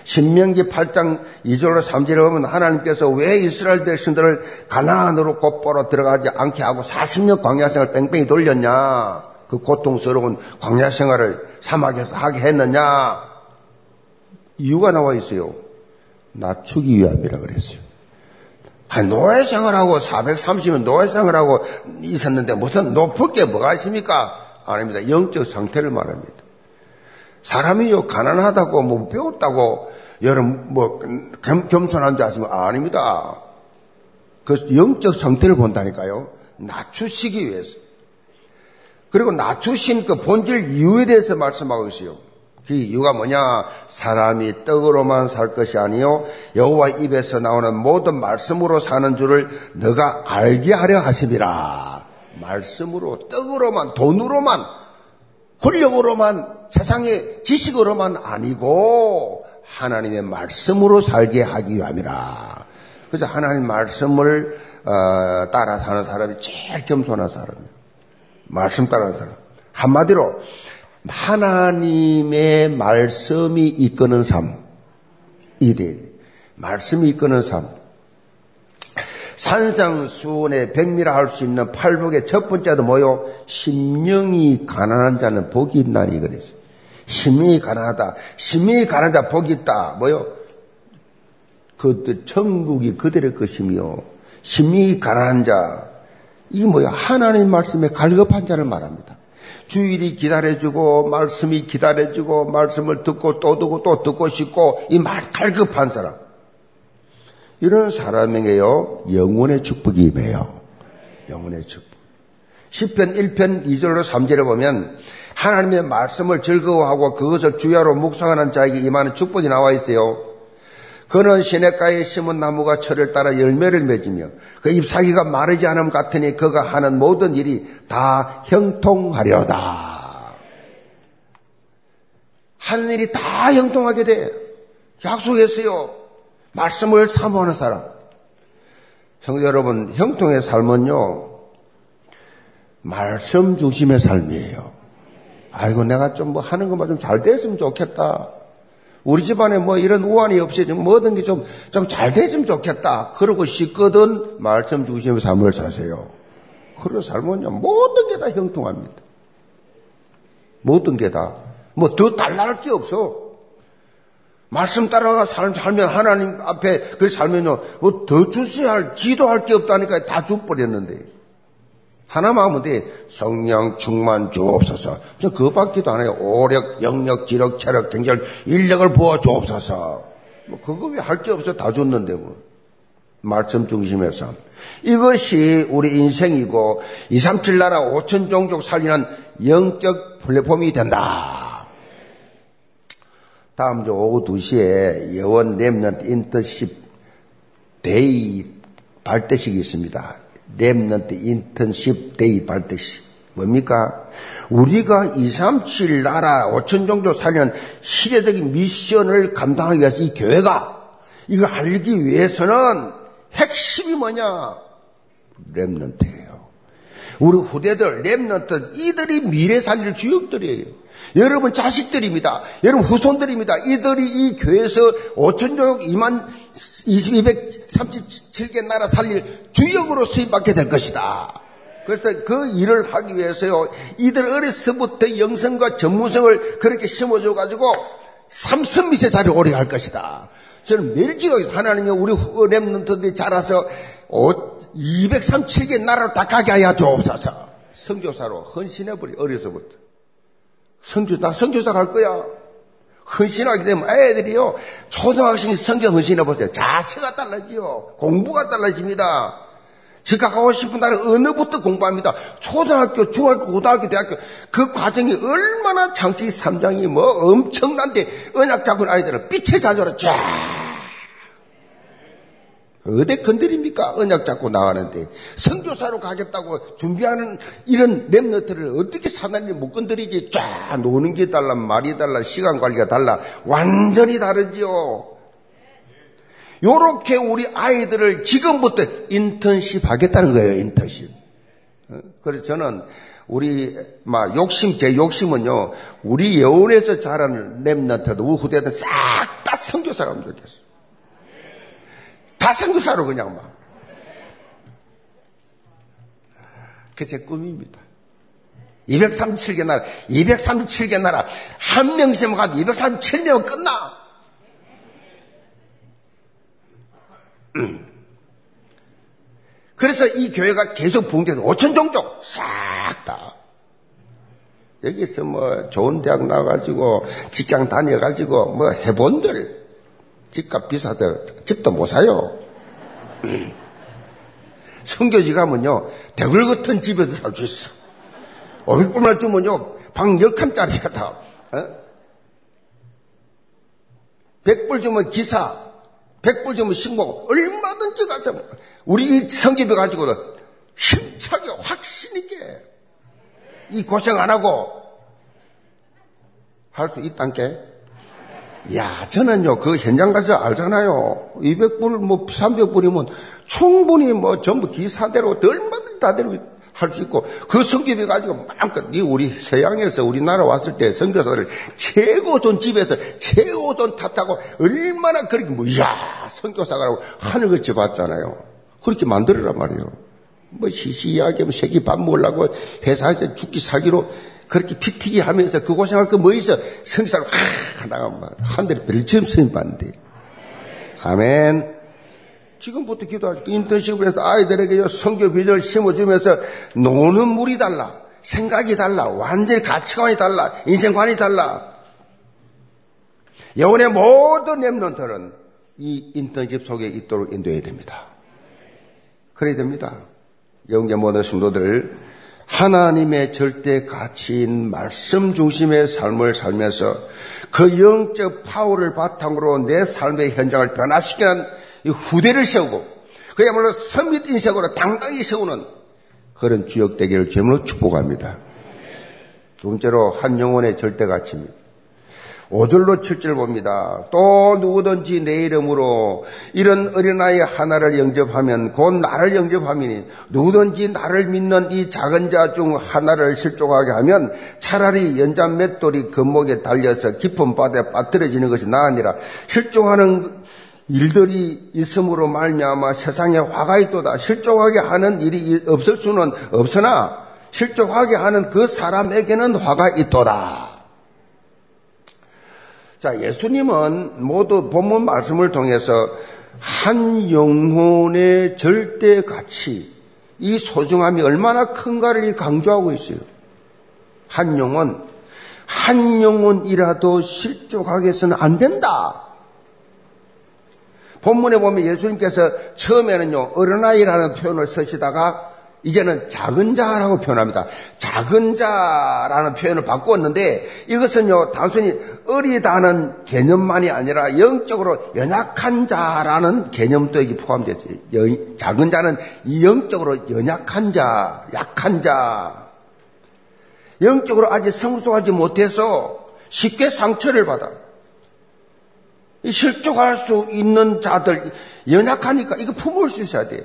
신명기 8장 2절로 3절에 보면 하나님께서 왜 이스라엘 백성들을 가나안으로 곧바로 들어가지 않게 하고 40년 광야 생활 뺑뺑이 돌렸냐? 그 고통스러운 광야 생활을 사막에서 하게 했느냐? 이유가 나와 있어요. 낮추기 위함이라 그랬어요. 노예 생활하고 430년 노예 생활하고 있었는데 무슨 높을 게 뭐가 있습니까? 아닙니다. 영적 상태를 말합니다. 사람이요, 가난하다고, 뭐, 배웠다고, 여러분, 뭐, 겸, 겸손한 줄 아시면 아닙니다. 그 영적 상태를 본다니까요. 낮추시기 위해서. 그리고 낮추신 그 본질 이유에 대해서 말씀하고 있어요. 그 이유가 뭐냐? 사람이 떡으로만 살 것이 아니요 여호와 입에서 나오는 모든 말씀으로 사는 줄을 너가 알게 하려 하심이라. 말씀으로, 떡으로만, 돈으로만, 권력으로만, 세상의 지식으로만 아니고 하나님의 말씀으로 살게 하기 위함이라. 그래서 하나님 말씀을 어, 따라 사는 사람이 제일 겸손한 사람이에요. 말씀 따라 사람. 한마디로 하나님의 말씀이 이끄는 삶. 이래. 말씀이 이끄는 삶. 산상수원의 백미라 할 수 있는 팔복의 첫 번째도 뭐요? 심령이 가난한 자는 복이 있나니 그랬어요. 심이 가난하다. 심이 가난한 자 복이 있다. 뭐요? 그 천국이 그들의 것이며 심이 가난한 자. 이 뭐야? 하나님 말씀에 갈급한 자를 말합니다. 주일이 기다려주고 말씀이 기다려주고 말씀을 듣고 또 듣고 또 듣고 싶고 이 말 갈급한 사람. 이런 사람에게요, 영원의 축복이 임해요. 영원의 축복. 10편 1편 2절로 3절에 보면 하나님의 말씀을 즐거워하고 그것을 주야로 묵상하는 자에게 임하는 축복이 나와 있어요. 그는 시냇가에 심은 나무가 철을 따라 열매를 맺으며 그 잎사귀가 마르지 않음 같으니 그가 하는 모든 일이 다 형통하려다. 하는 일이 다 형통하게 돼. 약속했어요. 말씀을 사모하는 사람. 성도 여러분, 형통의 삶은요, 말씀 중심의 삶이에요. 아이고, 내가 좀 뭐 하는 것만 좀 잘 됐으면 좋겠다. 우리 집안에 뭐 이런 우환이 없이 좀 모든 게 좀, 좀 잘 됐으면 좋겠다. 그러고 싶거든 말씀 중심의 삶을 사세요. 그런 삶은요, 모든 게 다 형통합니다. 모든 게 다. 뭐 더 달라할 게 없어. 말씀 따라가 살면 하나님 앞에 그 살면요, 뭐 더 주셔야 할, 기도할 게 없다니까 다 줘버렸는데. 하나만 하면 돼. 성령 충만 주옵소서. 저 그거밖에도 안 해요. 오력, 영력, 지력, 체력, 경절, 인력을 부어 주옵소서. 뭐 그거 왜 할 게 없어 다 줬는데 뭐. 말씀 중심의 삶. 이것이 우리 인생이고 237 나라 5천 종족 살리는 영적 플랫폼이 된다. 다음 주 오후 2시에 예원 Remnant 인턴십 Day 발대식이 있습니다. Remnant 인턴십 Day 발대식. 뭡니까? 우리가 237 나라 5천 종족 살리는 시대적인 미션을 감당하기 위해서 이 교회가 이걸 알기 위해서는 핵심이 뭐냐? 렘넌트예요. 우리 후대들, 렘넌트, 이들이 미래 살릴 주역들이에요. 여러분 자식들입니다. 여러분 후손들입니다. 이들이 이 교회에서 5천족 2만 2237개 나라 살릴 주역으로 수임받게 될 것이다. 그래서 그 일을 하기 위해서요, 이들 어려서부터 영성과 전문성을 그렇게 심어줘 가지고 삼선 밑에 자리를 오래 할 것이다. 저는 매일 기도하겠습니다. 하나님이 우리 랩런트들이 자라서 237개 나라로 다 가게 하여 주옵소서. 성교사로 헌신해버리, 어려서부터. 성교, 나 성교사 갈 거야. 헌신하게 되면 애들이요, 초등학생이 성경 헌신해 보세요. 자세가 달라지요. 공부가 달라집니다. 즉각 하고 싶은 날은 어느부터 공부합니다. 초등학교, 중학교, 고등학교, 대학교 그 과정이 얼마나 창세기 3장이 뭐 엄청난데 언약 잡은 아이들은 빛의 자녀로 쫙 어디 건드립니까? 언약 잡고 나가는데 성교사로 가겠다고 준비하는 이런 랩너트를 어떻게 사단이 못 건드리지? 쫙 노는 게 달라, 말이 달라, 시간 관리가 달라, 완전히 다르지요. 요렇게 우리 아이들을 지금부터 인턴십 하겠다는 거예요, 인턴십. 어? 그래서 저는 우리 막 욕심 제 욕심은요 우리 여원에서 자라는 우리 후대들 싹다 성교사가 하면 좋겠어. 다 선교사로 그냥 막. 그제 꿈입니다. 237개 나라, 237개 나라, 한 명씩 가도 237명 끝나. 음. 그래서 이 교회가 계속 붕괴해서 5천 종족 싹 다. 여기서 뭐 좋은 대학 나가지고 직장 다녀가지고 뭐 해본들 집값 비싸서 집도 못 사요. 성교지 가면요, 대굴 같은 집에도 살 수 있어. 500불만 주면요, 방 10칸짜리가 다, 어? 100불 주면 기사, 100불 주면 식목, 얼마든지 가서, 우리 성교비 가지고는 힘차게 확신있게, 이 고생 안 하고, 할 수 있단 게, 야, 저는요, 그 현장 가서 알잖아요. 200불, 뭐, 300불이면 충분히 뭐, 전부 기사대로 얼마든지 다대로 할 수 있고, 그 성교비 가지고 마음껏, 우리 서양에서 우리나라 왔을 때 성교사들 최고 돈 집에서 최고 돈 탓하고 얼마나 그렇게 뭐, 야 성교사가라고 하늘같이 봤잖아요. 그렇게 만들어란 말이에요. 뭐, 시시하게 새끼 밥 먹으려고 회사에서 죽기 살기로 그렇게 피튀기 하면서 그 고생할 거 뭐 있어? 성사를 하나가 대를 별점 쓰임 받는데. 아멘. 지금부터 기도하시고 인턴십을 해서 아이들에게 성교 비전을 심어주면서 노는 물이 달라. 생각이 달라. 완전히 가치관이 달라. 인생관이 달라. 영혼의 모든 랩런트는 이 인턴십 속에 있도록 인도해야 됩니다. 그래야 됩니다. 영계 모든 성도들 하나님의 절대 가치인 말씀 중심의 삶을 살면서 그 영적 파워를 바탕으로 내 삶의 현장을 변화시키는 후대를 세우고 그야말로 선밋 인생으로 당당히 세우는 그런 주역 되기를 제물로 축복합니다. 두 번째로 한 영혼의 절대 가치입니다. 5절로 7절 봅니다. 또 누구든지 내 이름으로 이런 어린아이 하나를 영접하면 곧 나를 영접하미니 누구든지 나를 믿는 이 작은 자 중 하나를 실족하게 하면 차라리 연자 맷돌이 금목에 달려서 깊은 바다에 빠뜨려지는 것이 나으니라. 실종하는 일들이 있음으로 말미암아 세상에 화가 있도다. 실족하게 하는 일이 없을 수는 없으나 실족하게 하는 그 사람에게는 화가 있도다. 자, 예수님은 모두 본문 말씀을 통해서 한 영혼의 절대 가치, 이 소중함이 얼마나 큰가를 강조하고 있어요. 한 영혼, 한 영혼이라도 실족하게 해서는 안 된다. 본문에 보면 예수님께서 처음에는요, 어른아이라는 표현을 쓰시다가 이제는 작은 자라고 표현합니다. 작은 자라는 표현을 바꾸었는데 이것은요, 단순히 어리다는 개념만이 아니라 영적으로 연약한 자라는 개념도 여기 포함되어 있어요. 작은 자는 영적으로 연약한 자, 약한 자. 영적으로 아직 성숙하지 못해서 쉽게 상처를 받아. 실족할 수 있는 자들, 연약하니까 이거 품을 수 있어야 돼요.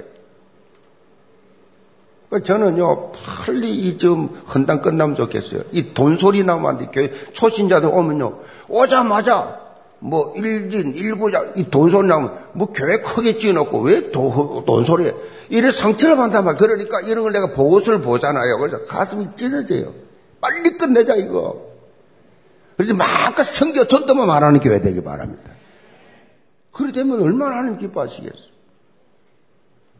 그러니까 저는요, 빨리 이 좀 헌당 끝나면 좋겠어요. 이 돈소리 나면 안 돼. 교회 초신자들 오면요, 오자마자 뭐 일진, 일구자, 이 돈소리 나면 뭐 교회 크게 지어놓고 왜 도, 돈소리 해? 이래 상처를 받단 말 그러니까 이런 걸 내가 보고서를 보잖아요. 그래서 가슴이 찢어져요. 빨리 끝내자, 이거. 그래서 마음껏 성교 전도만 말하는 교회 되기 바랍니다. 그래 되면 얼마나 하나님 기뻐하시겠어.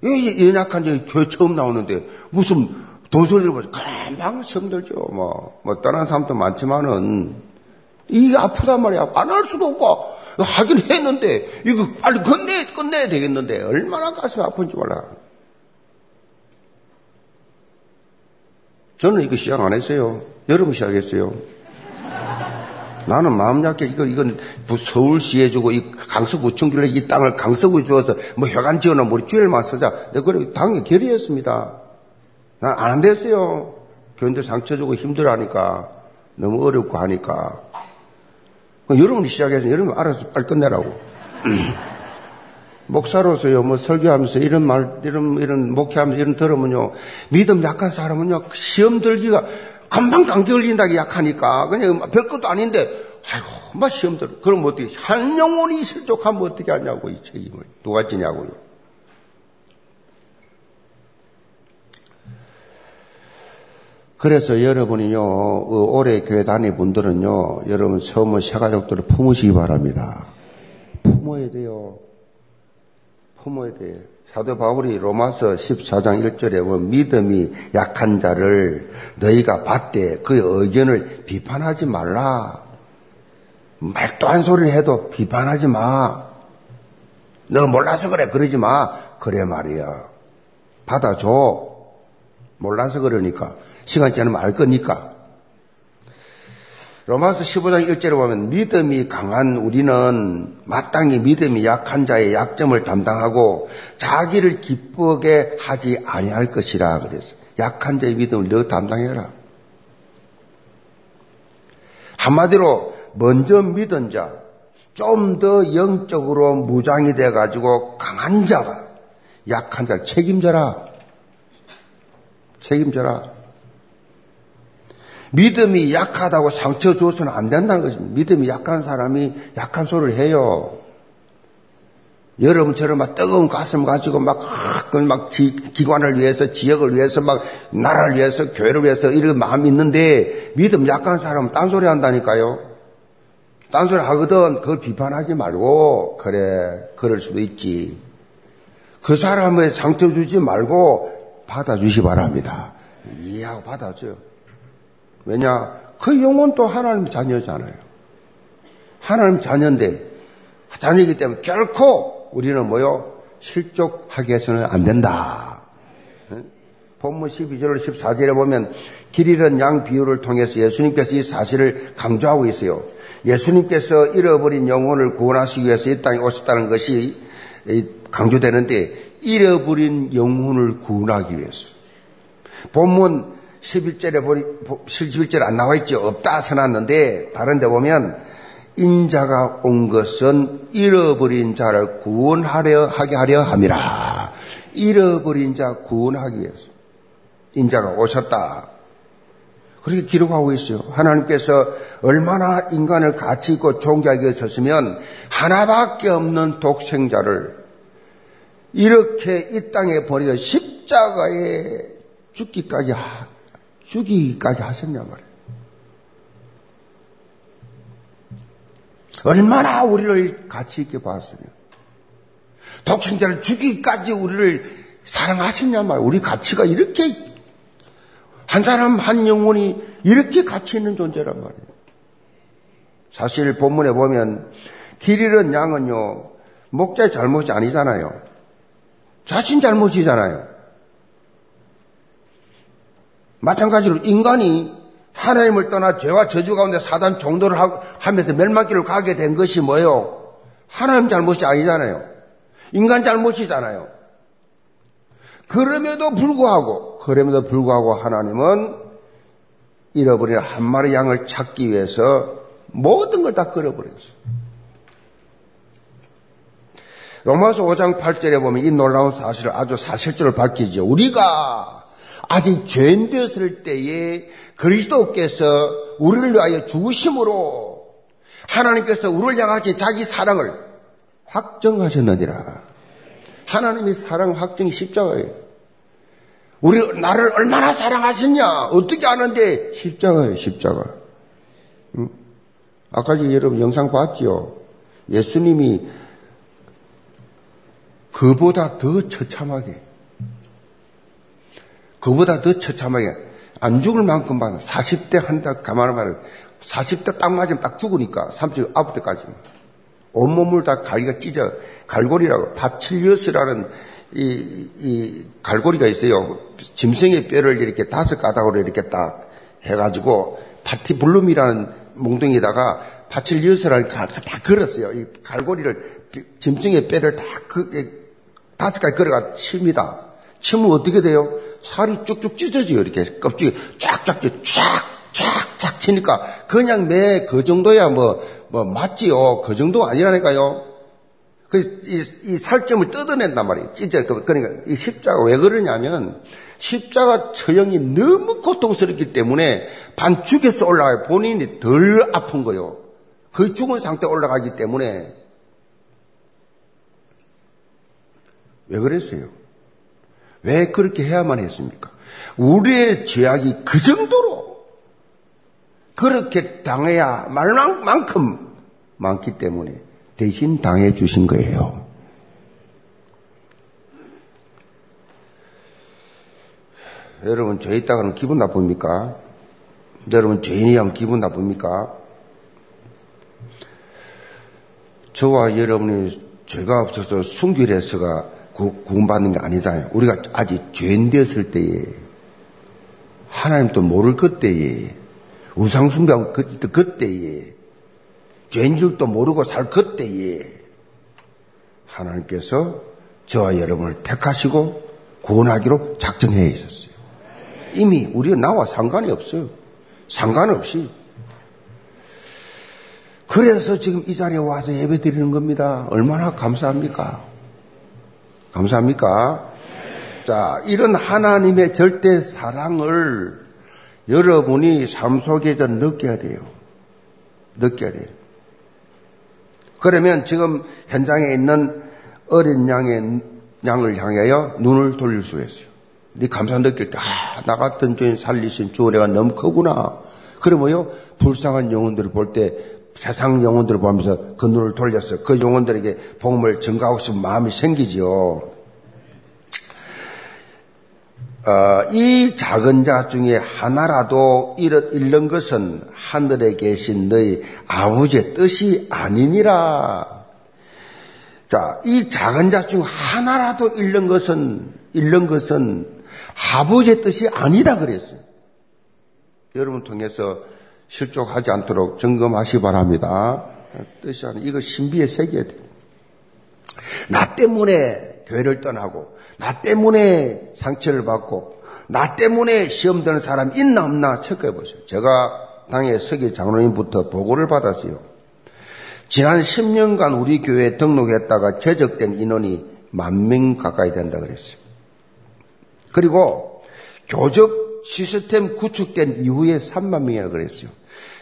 왜 연약한 자 교회 처음 나오는데 무슨 돈소리를 보죠. 금방 성들죠. 뭐, 뭐 떠난 사람도 많지만은 이게 아프단 말이야. 안 할 수도 없고 하긴 했는데 이거 빨리 끝내 끝내야 되겠는데 얼마나 가슴이 아픈지 몰라. 저는 이거 시작 안 했어요. 여러분 시작했어요. 나는 마음 약해. 이거, 이건 서울시에 주고, 이 강서구청길에 이 땅을 강서구에 주어서 뭐 혈관 지어놓은 우리 주일만 쓰자. 내가 그래, 당연히 결의했습니다. 난 안 됐어요. 견제 상처 주고 힘들어 하니까. 너무 어렵고 하니까. 여러분이 시작해서 여러분 알아서 빨리 끝내라고. 목사로서요, 뭐 설교하면서 이런 말, 이런, 이런 목회하면서 이런 들으면요, 믿음 약한 사람은요, 시험 들기가 금방 감기 걸린다기 약하니까 그냥 별것도 아닌데 아이고 막 시험 들어. 그럼 어떻게 한 영혼이 실족하면 어떻게 하냐고 이 책임을 누가 지냐고요. 그래서 여러분이요 그 올해 교회 다니 분들은요 여러분 처음은 새가족들을 품으시기 바랍니다. 품어야 돼요. 품어야 돼요 사도 바울이 로마서 14장 1절에 보면 믿음이 약한 자를 너희가 봤대 그 의견을 비판하지 말라. 말도 안 소리를 해도 비판하지 마. 너 몰라서 그래 그러지 마. 그래 말이야. 받아줘. 몰라서 그러니까 시간 지나면 알 거니까. 로마서 15장 1절에 보면 믿음이 강한 우리는 마땅히 믿음이 약한 자의 약점을 담당하고 자기를 기쁘게 하지 아니할 것이라 그랬어. 약한 자의 믿음을 너 담당해라. 한마디로 먼저 믿은 자, 좀 더 영적으로 무장이 돼 가지고 강한 자가 약한 자 책임져라. 책임져라. 믿음이 약하다고 상처 주어서는 안 된다는 것입니다. 믿음이 약한 사람이 약한 소리를 해요. 여러분처럼 막 뜨거운 가슴 가지고 막, 막 기관을 위해서, 지역을 위해서, 막 나라를 위해서, 교회를 위해서 이런 마음이 있는데 믿음 약한 사람은 딴소리 한다니까요. 딴소리 하거든 그걸 비판하지 말고 그래 그럴 수도 있지. 그 사람의 상처 주지 말고 받아주시 바랍니다. 이해하고 받아줘요. 왜냐? 그 영혼도 하나님 자녀잖아요. 하나님 자녀인데 하자이기 때문에 결코 우리는 뭐요? 실족하게 해서는 안 된다. 본문 12절 14절에 보면 길 잃은 양 비유를 통해서 예수님께서 이 사실을 강조하고 있어요. 예수님께서 잃어버린 영혼을 구원하시기 위해서 이 땅에 오셨다는 것이 강조되는데 잃어버린 영혼을 구원하기 위해서. 본문 11절에 보니 11절에 안 나와 있죠. 없다 써놨는데 다른 데 보면 인자가 온 것은 잃어버린 자를 구원하려 하게 하려 함이라. 잃어버린 자 구원하기 위해서. 인자가 오셨다. 그렇게 기록하고 있어요. 하나님께서 얼마나 인간을 가치 있고 존귀하게 하셨으면 하나밖에 없는 독생자를 이렇게 이 땅에 버리고 십자가에 죽기까지 죽이기까지 하셨냐 말이에요. 얼마나 우리를 가치 있게 봤으면 독생자를 죽이기까지 우리를 사랑하셨냐 말이에요. 우리 가치가 이렇게 한 사람 한 영혼이 이렇게 가치 있는 존재란 말이에요. 사실 본문에 보면 길 잃은 양은요, 목자의 잘못이 아니잖아요. 자신 잘못이잖아요. 마찬가지로 인간이 하나님을 떠나 죄와 저주 가운데 사단 정도를 하면서 멸망길을 가게 된 것이 뭐예요? 하나님 잘못이 아니잖아요. 인간 잘못이잖아요. 그럼에도 불구하고, 그럼에도 불구하고 하나님은 잃어버린 한 마리 양을 찾기 위해서 모든 걸 다 끌어버렸어요. 로마서 5장 8절에 보면 이 놀라운 사실을 아주 사실적으로 밝히죠. 우리가 아직 죄인 되었을 때에 그리스도께서 우리를 위하여 죽으심으로 하나님께서 우리를 향하신 자기 사랑을 확정하셨느니라. 하나님의 사랑 확정이 십자가예요. 우리 나를 얼마나 사랑하셨냐? 어떻게 아는데 십자가예요, 십자가. 응? 아까 여러분 영상 봤지요? 예수님이 그보다 더 처참하게, 그보다 더 처참하게 안 죽을 만큼만 40대 한다 가만히 말해 40대 딱 맞으면 딱 죽으니까 39대까지 온몸을 다 가리가 찢어 갈고리라고 파칠리어스라는 이, 이 갈고리가 있어요. 짐승의 뼈를 이렇게 다섯 가닥으로 이렇게 딱 해가지고 파티블룸이라는 몽둥이에다가 파칠리어스를 다, 다 걸었어요. 이 갈고리를 짐승의 뼈를 다 그, 다섯 가지 걸어가 칩니다. 치면 어떻게 돼요? 살이 쭉쭉 찢어져요. 이렇게 껍질이 쫙쫙 쫙쫙 치니까 그냥 매 그 정도야 뭐, 뭐 맞지요. 그 정도 아니라니까요. 그, 이, 이 살점을 뜯어낸단 말이에요. 진짜, 그, 그러니까 이 십자가 왜 그러냐면, 십자가 처형이 너무 고통스럽기 때문에 반죽에서 올라가요. 본인이 덜 아픈 거요. 그 죽은 상태 올라가기 때문에. 왜 그랬어요? 왜 그렇게 해야만 했습니까? 우리의 죄악이 그 정도로 그렇게 당해야 말만큼 많기 때문에 대신 당해 주신 거예요. 여러분, 죄 있다 그러면 기분 나쁩니까? 여러분, 죄인이 하면 기분 나쁩니까? 저와 여러분이 죄가 없어서 순결해서가 구원받는 게 아니잖아요. 우리가 아직 죄인 되었을 때에 하나님도 모를 그때에 우상 숭배하고 그, 그때에 죄인 줄도 모르고 살 그때에 하나님께서 저와 여러분을 택하시고 구원하기로 작정해 있었어요. 이미 우리가 나와 상관이 없어요. 상관없이. 그래서 지금 이 자리에 와서 예배 드리는 겁니다. 얼마나 감사합니까? 감사합니까? 자, 이런 하나님의 절대 사랑을 여러분이 삶 속에 좀 느껴야 돼요. 느껴야 돼요. 그러면 지금 현장에 있는 어린 양의 양을 향하여 눈을 돌릴 수 있어요. 네 감사 느낄 때, 아, 나 같은 죄인 살리신 주 은혜가 너무 크구나. 그러면요, 불쌍한 영혼들을 볼 때, 세상 영혼들을 보면서 그 눈을 돌려서 그 영혼들에게 복음을 증가하고 싶은 마음이 생기지요. 어, 이 작은 자 중에 하나라도 잃는 것은 하늘에 계신 너희 아버지의 뜻이 아니니라. 자, 이 작은 자 중 하나라도 잃는 것은, 잃는 것은 아버지의 뜻이 아니다 그랬어요. 여러분 통해서 실족하지 않도록 점검하시 기 바랍니다. 뜻이 아니 이거 새겨야 돼. 나 때문에 교회를 떠나고, 나 때문에 상처를 받고, 나 때문에 시험 드는 사람 있나 없나 체크해 보세요. 제가 당의 서기 장로님부터 보고를 받았어요. 지난 10년간 우리 교회에 등록했다가 제적된 인원이 만 명 가까이 된다 그랬어요. 그리고 교적 시스템 구축된 이후에 3만 명이라 그랬어요.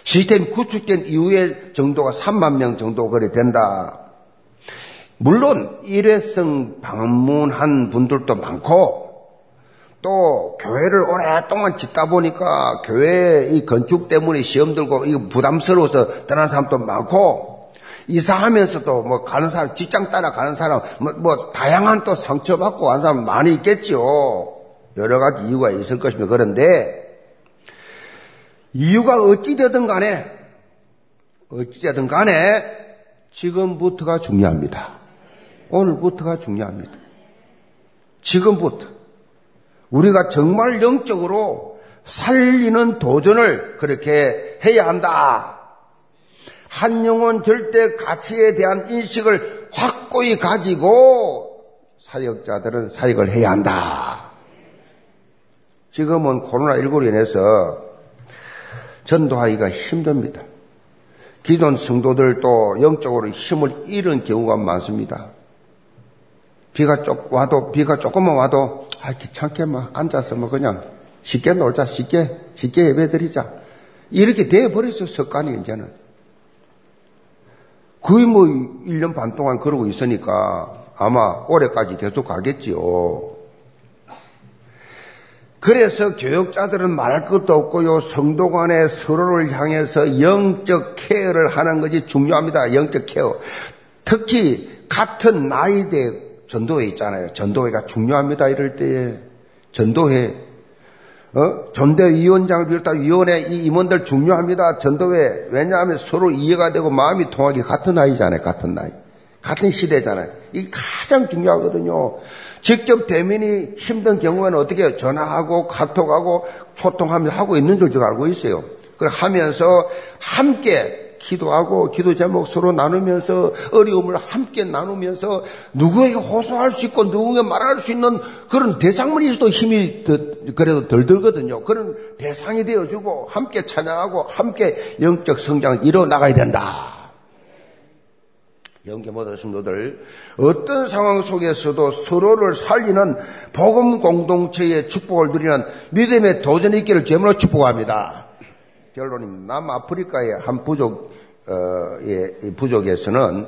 시스템 구축된 이후에 정도가 3만 명 정도 그래 된다. 물론 일회성 방문한 분들도 많고 또 교회를 오랫동안 짓다 보니까 교회 이 건축 때문에 시험 들고 이 부담스러워서 떠난 사람도 많고 이사하면서도 뭐 가는 사람 직장 따라 가는 사람 뭐, 뭐 다양한 또 상처받고 간 사람 많이 있겠지요. 여러 가지 이유가 있을 것입니다. 그런데 이유가 어찌되든 간에 어찌되든 간에 지금부터가 중요합니다. 오늘부터가 중요합니다. 지금부터 우리가 정말 영적으로 살리는 도전을 그렇게 해야 한다. 한 영혼 절대 가치에 대한 인식을 확고히 가지고 사역자들은 사역을 해야 한다. 지금은 코로나19로 인해서 전도하기가 힘듭니다. 기존 성도들도 영적으로 힘을 잃은 경우가 많습니다. 비가 쪽 와도 비가 조금만 와도 아 귀찮게 막 앉아서 뭐 그냥 쉽게 놀자 쉽게 쉽게 예배드리자 이렇게 돼 버렸어 습관이 이제는 거의 뭐 1년 반 동안 그러고 있으니까 아마 올해까지 계속 가겠지요. 그래서 교육자들은 말할 것도 없고요. 성도 간에 서로를 향해서 영적 케어를 하는 것이 중요합니다. 영적 케어. 특히 같은 나이대 전도회 있잖아요. 전도회가 중요합니다. 이럴 때에 전도회 어? 전대위원장을 비롯한 위원회 이 임원들 중요합니다. 전도회 왜냐하면 서로 이해가 되고 마음이 통하기 같은 나이잖아요. 같은 나이. 같은 시대잖아요. 이 가장 중요하거든요. 직접 대면이 힘든 경우에는 어떻게 전화하고 카톡하고 소통하면서 하고 있는 줄 제가 알고 있어요. 그 하면서 함께 기도하고 기도 제목 서로 나누면서 어려움을 함께 나누면서 누구에게 호소할 수 있고 누구에게 말할 수 있는 그런 대상문이 있어도 힘이 더, 그래도 덜 들거든요. 그런 대상이 되어주고 함께 찬양하고 함께 영적 성장을 이뤄 나가야 된다. 영계 모든 성도들 어떤 상황 속에서도 서로를 살리는 복음 공동체의 축복을 누리는 믿음의 도전이 있기를 제물로 축복합니다. 결론입니다. 남아프리카의 한 부족, 어, 예, 부족에서는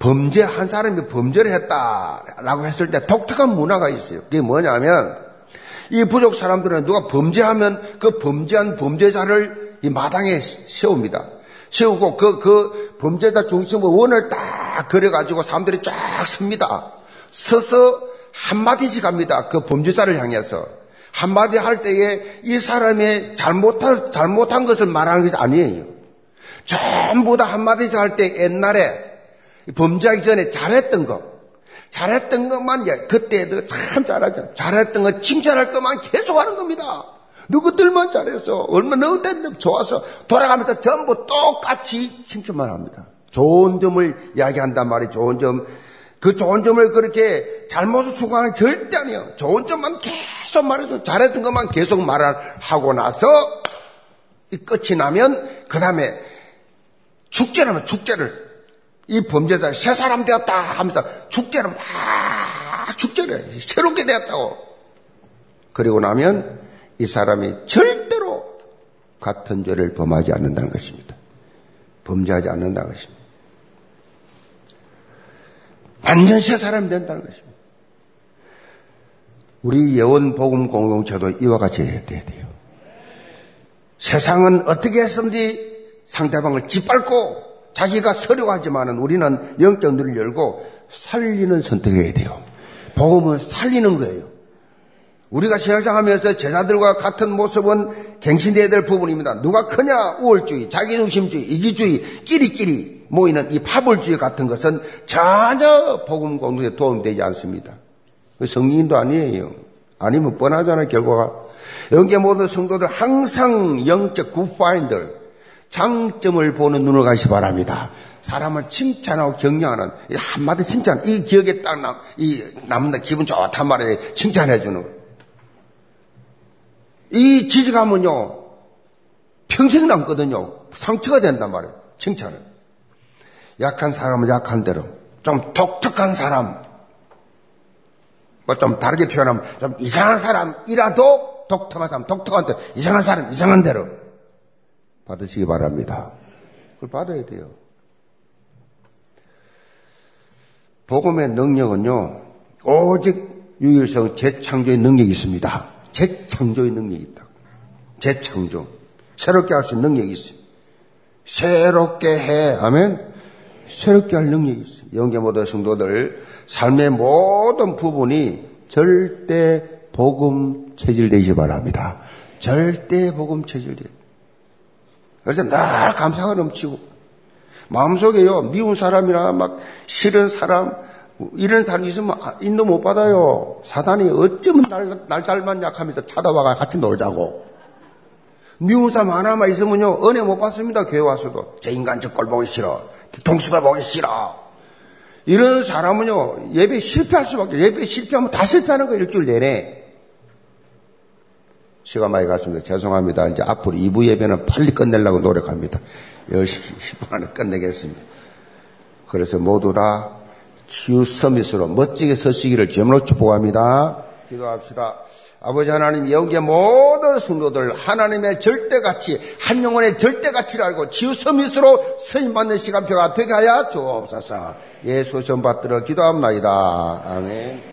범죄, 한 사람이 범죄를 했다라고 했을 때 독특한 문화가 있어요. 그게 뭐냐면, 이 부족 사람들은 누가 범죄하면 그 범죄한 범죄자를 이 마당에 세웁니다. 세우고 그, 그 범죄자 중심으로 원을 딱 그려가지고 사람들이 쫙 섭니다. 서서 한마디씩 합니다. 그 범죄자를 향해서. 한마디 할 때에 이 사람의 잘못한, 잘못한 것을 말하는 것이 아니에요. 전부 다 한마디씩 할 때 옛날에 범죄하기 전에 잘했던 거, 잘했던 것만, 그때도 참 잘하죠. 잘했던 거, 칭찬할 것만 계속 하는 겁니다. 누구들만 잘했어. 얼마나 너희들 좋아서 돌아가면서 전부 똑같이 칭찬만 합니다. 좋은 점을 이야기한단 말이 좋은 점. 그 좋은 점을 그렇게 잘못을 추구하는 절대 아니에요. 좋은 점만 계속 말해서 잘했던 것만 계속 말하고 나서 끝이 나면 그 다음에 축제라면 축제를 이 범죄자 새 사람 되었다 하면서 축제를 막 축제를 해. 새롭게 되었다고. 그리고 나면 이 사람이 절대로 같은 죄를 범하지 않는다는 것입니다. 범죄하지 않는다는 것입니다. 완전 새 사람이 된다는 것입니다. 우리 예원 복음 공동체도 이와 같이 해야 돼요. 세상은 어떻게 해서든지 상대방을 짓밟고 자기가 서려하지만은 우리는 영적 눈을 열고 살리는 선택을 해야 돼요. 복음은 살리는 거예요. 우리가 신앙생하면서 제자들과 같은 모습은 갱신되어야 될 부분입니다. 누가 크냐? 우월주의, 자기중심주의, 이기주의, 끼리끼리 모이는 이 파벌주의 같은 것은 전혀 복음 공동에 도움되지 않습니다. 그 성인도 아니에요. 아니면 뻔하잖아요, 결과가. 여기 모든 성도들 항상 영적 굿파인들, 장점을 보는 눈을 가시 바랍니다. 사람을 칭찬하고 격려하는 한마디 칭찬, 이 기억에 딱 남, 이 남는 기분 좋단 말이에요. 칭찬해 주는 거. 이 지지감은요, 평생 남거든요. 상처가 된단 말이에요. 칭찬은. 약한 사람은 약한 대로. 좀 독특한 사람. 뭐 좀 다르게 표현하면 좀 이상한 사람이라도 독특한 사람, 독특한 대로. 이상한 사람, 이상한 대로. 받으시기 바랍니다. 그걸 받아야 돼요. 복음의 능력은요, 오직 유일성 재창조의 능력이 있습니다. 재 창조의 능력이 있다. 재창조. 새롭게 할 수 있는 능력이 있어요. 새롭게 해. 아멘. 새롭게 할 능력이 있어요. 영계 모든 성도들 삶의 모든 부분이 절대 복음 체질되시 바랍니다. 절대 복음 체질되. 그래서 늘 감사가 넘치고 마음속에요 미운 사람이나 막 싫은 사람 이런 사람 있으면 인도 못 받아요. 사단이 어쩌면 날, 날 닮았냐 하면서 찾아와가 같이 놀자고. 미운 사람 하나만 있으면요, 은혜 못 받습니다, 교회 와서도. 제 인간 저 꼴 보기 싫어. 동수다 보기 싫어. 이런 사람은요, 예배 실패할 수밖에, 예배 실패하면 다 실패하는 거 일주일 내내. 시간 많이 갔습니다. 죄송합니다. 이제 앞으로 2부 예배는 빨리 끝내려고 노력합니다. 10시 10분 안에 끝내겠습니다. 그래서 모두 다 치유 서밋으로 멋지게 서시기를 주문으로 축복합니다. 기도합시다. 아버지 하나님 영계 모든 성도들 하나님의 절대가치 한 영혼의 절대가치를 알고 치유 서밋으로 서임받는 시간표가 되게 하여 주옵소서. 예수 좀 받들어 기도합니다. 아멘.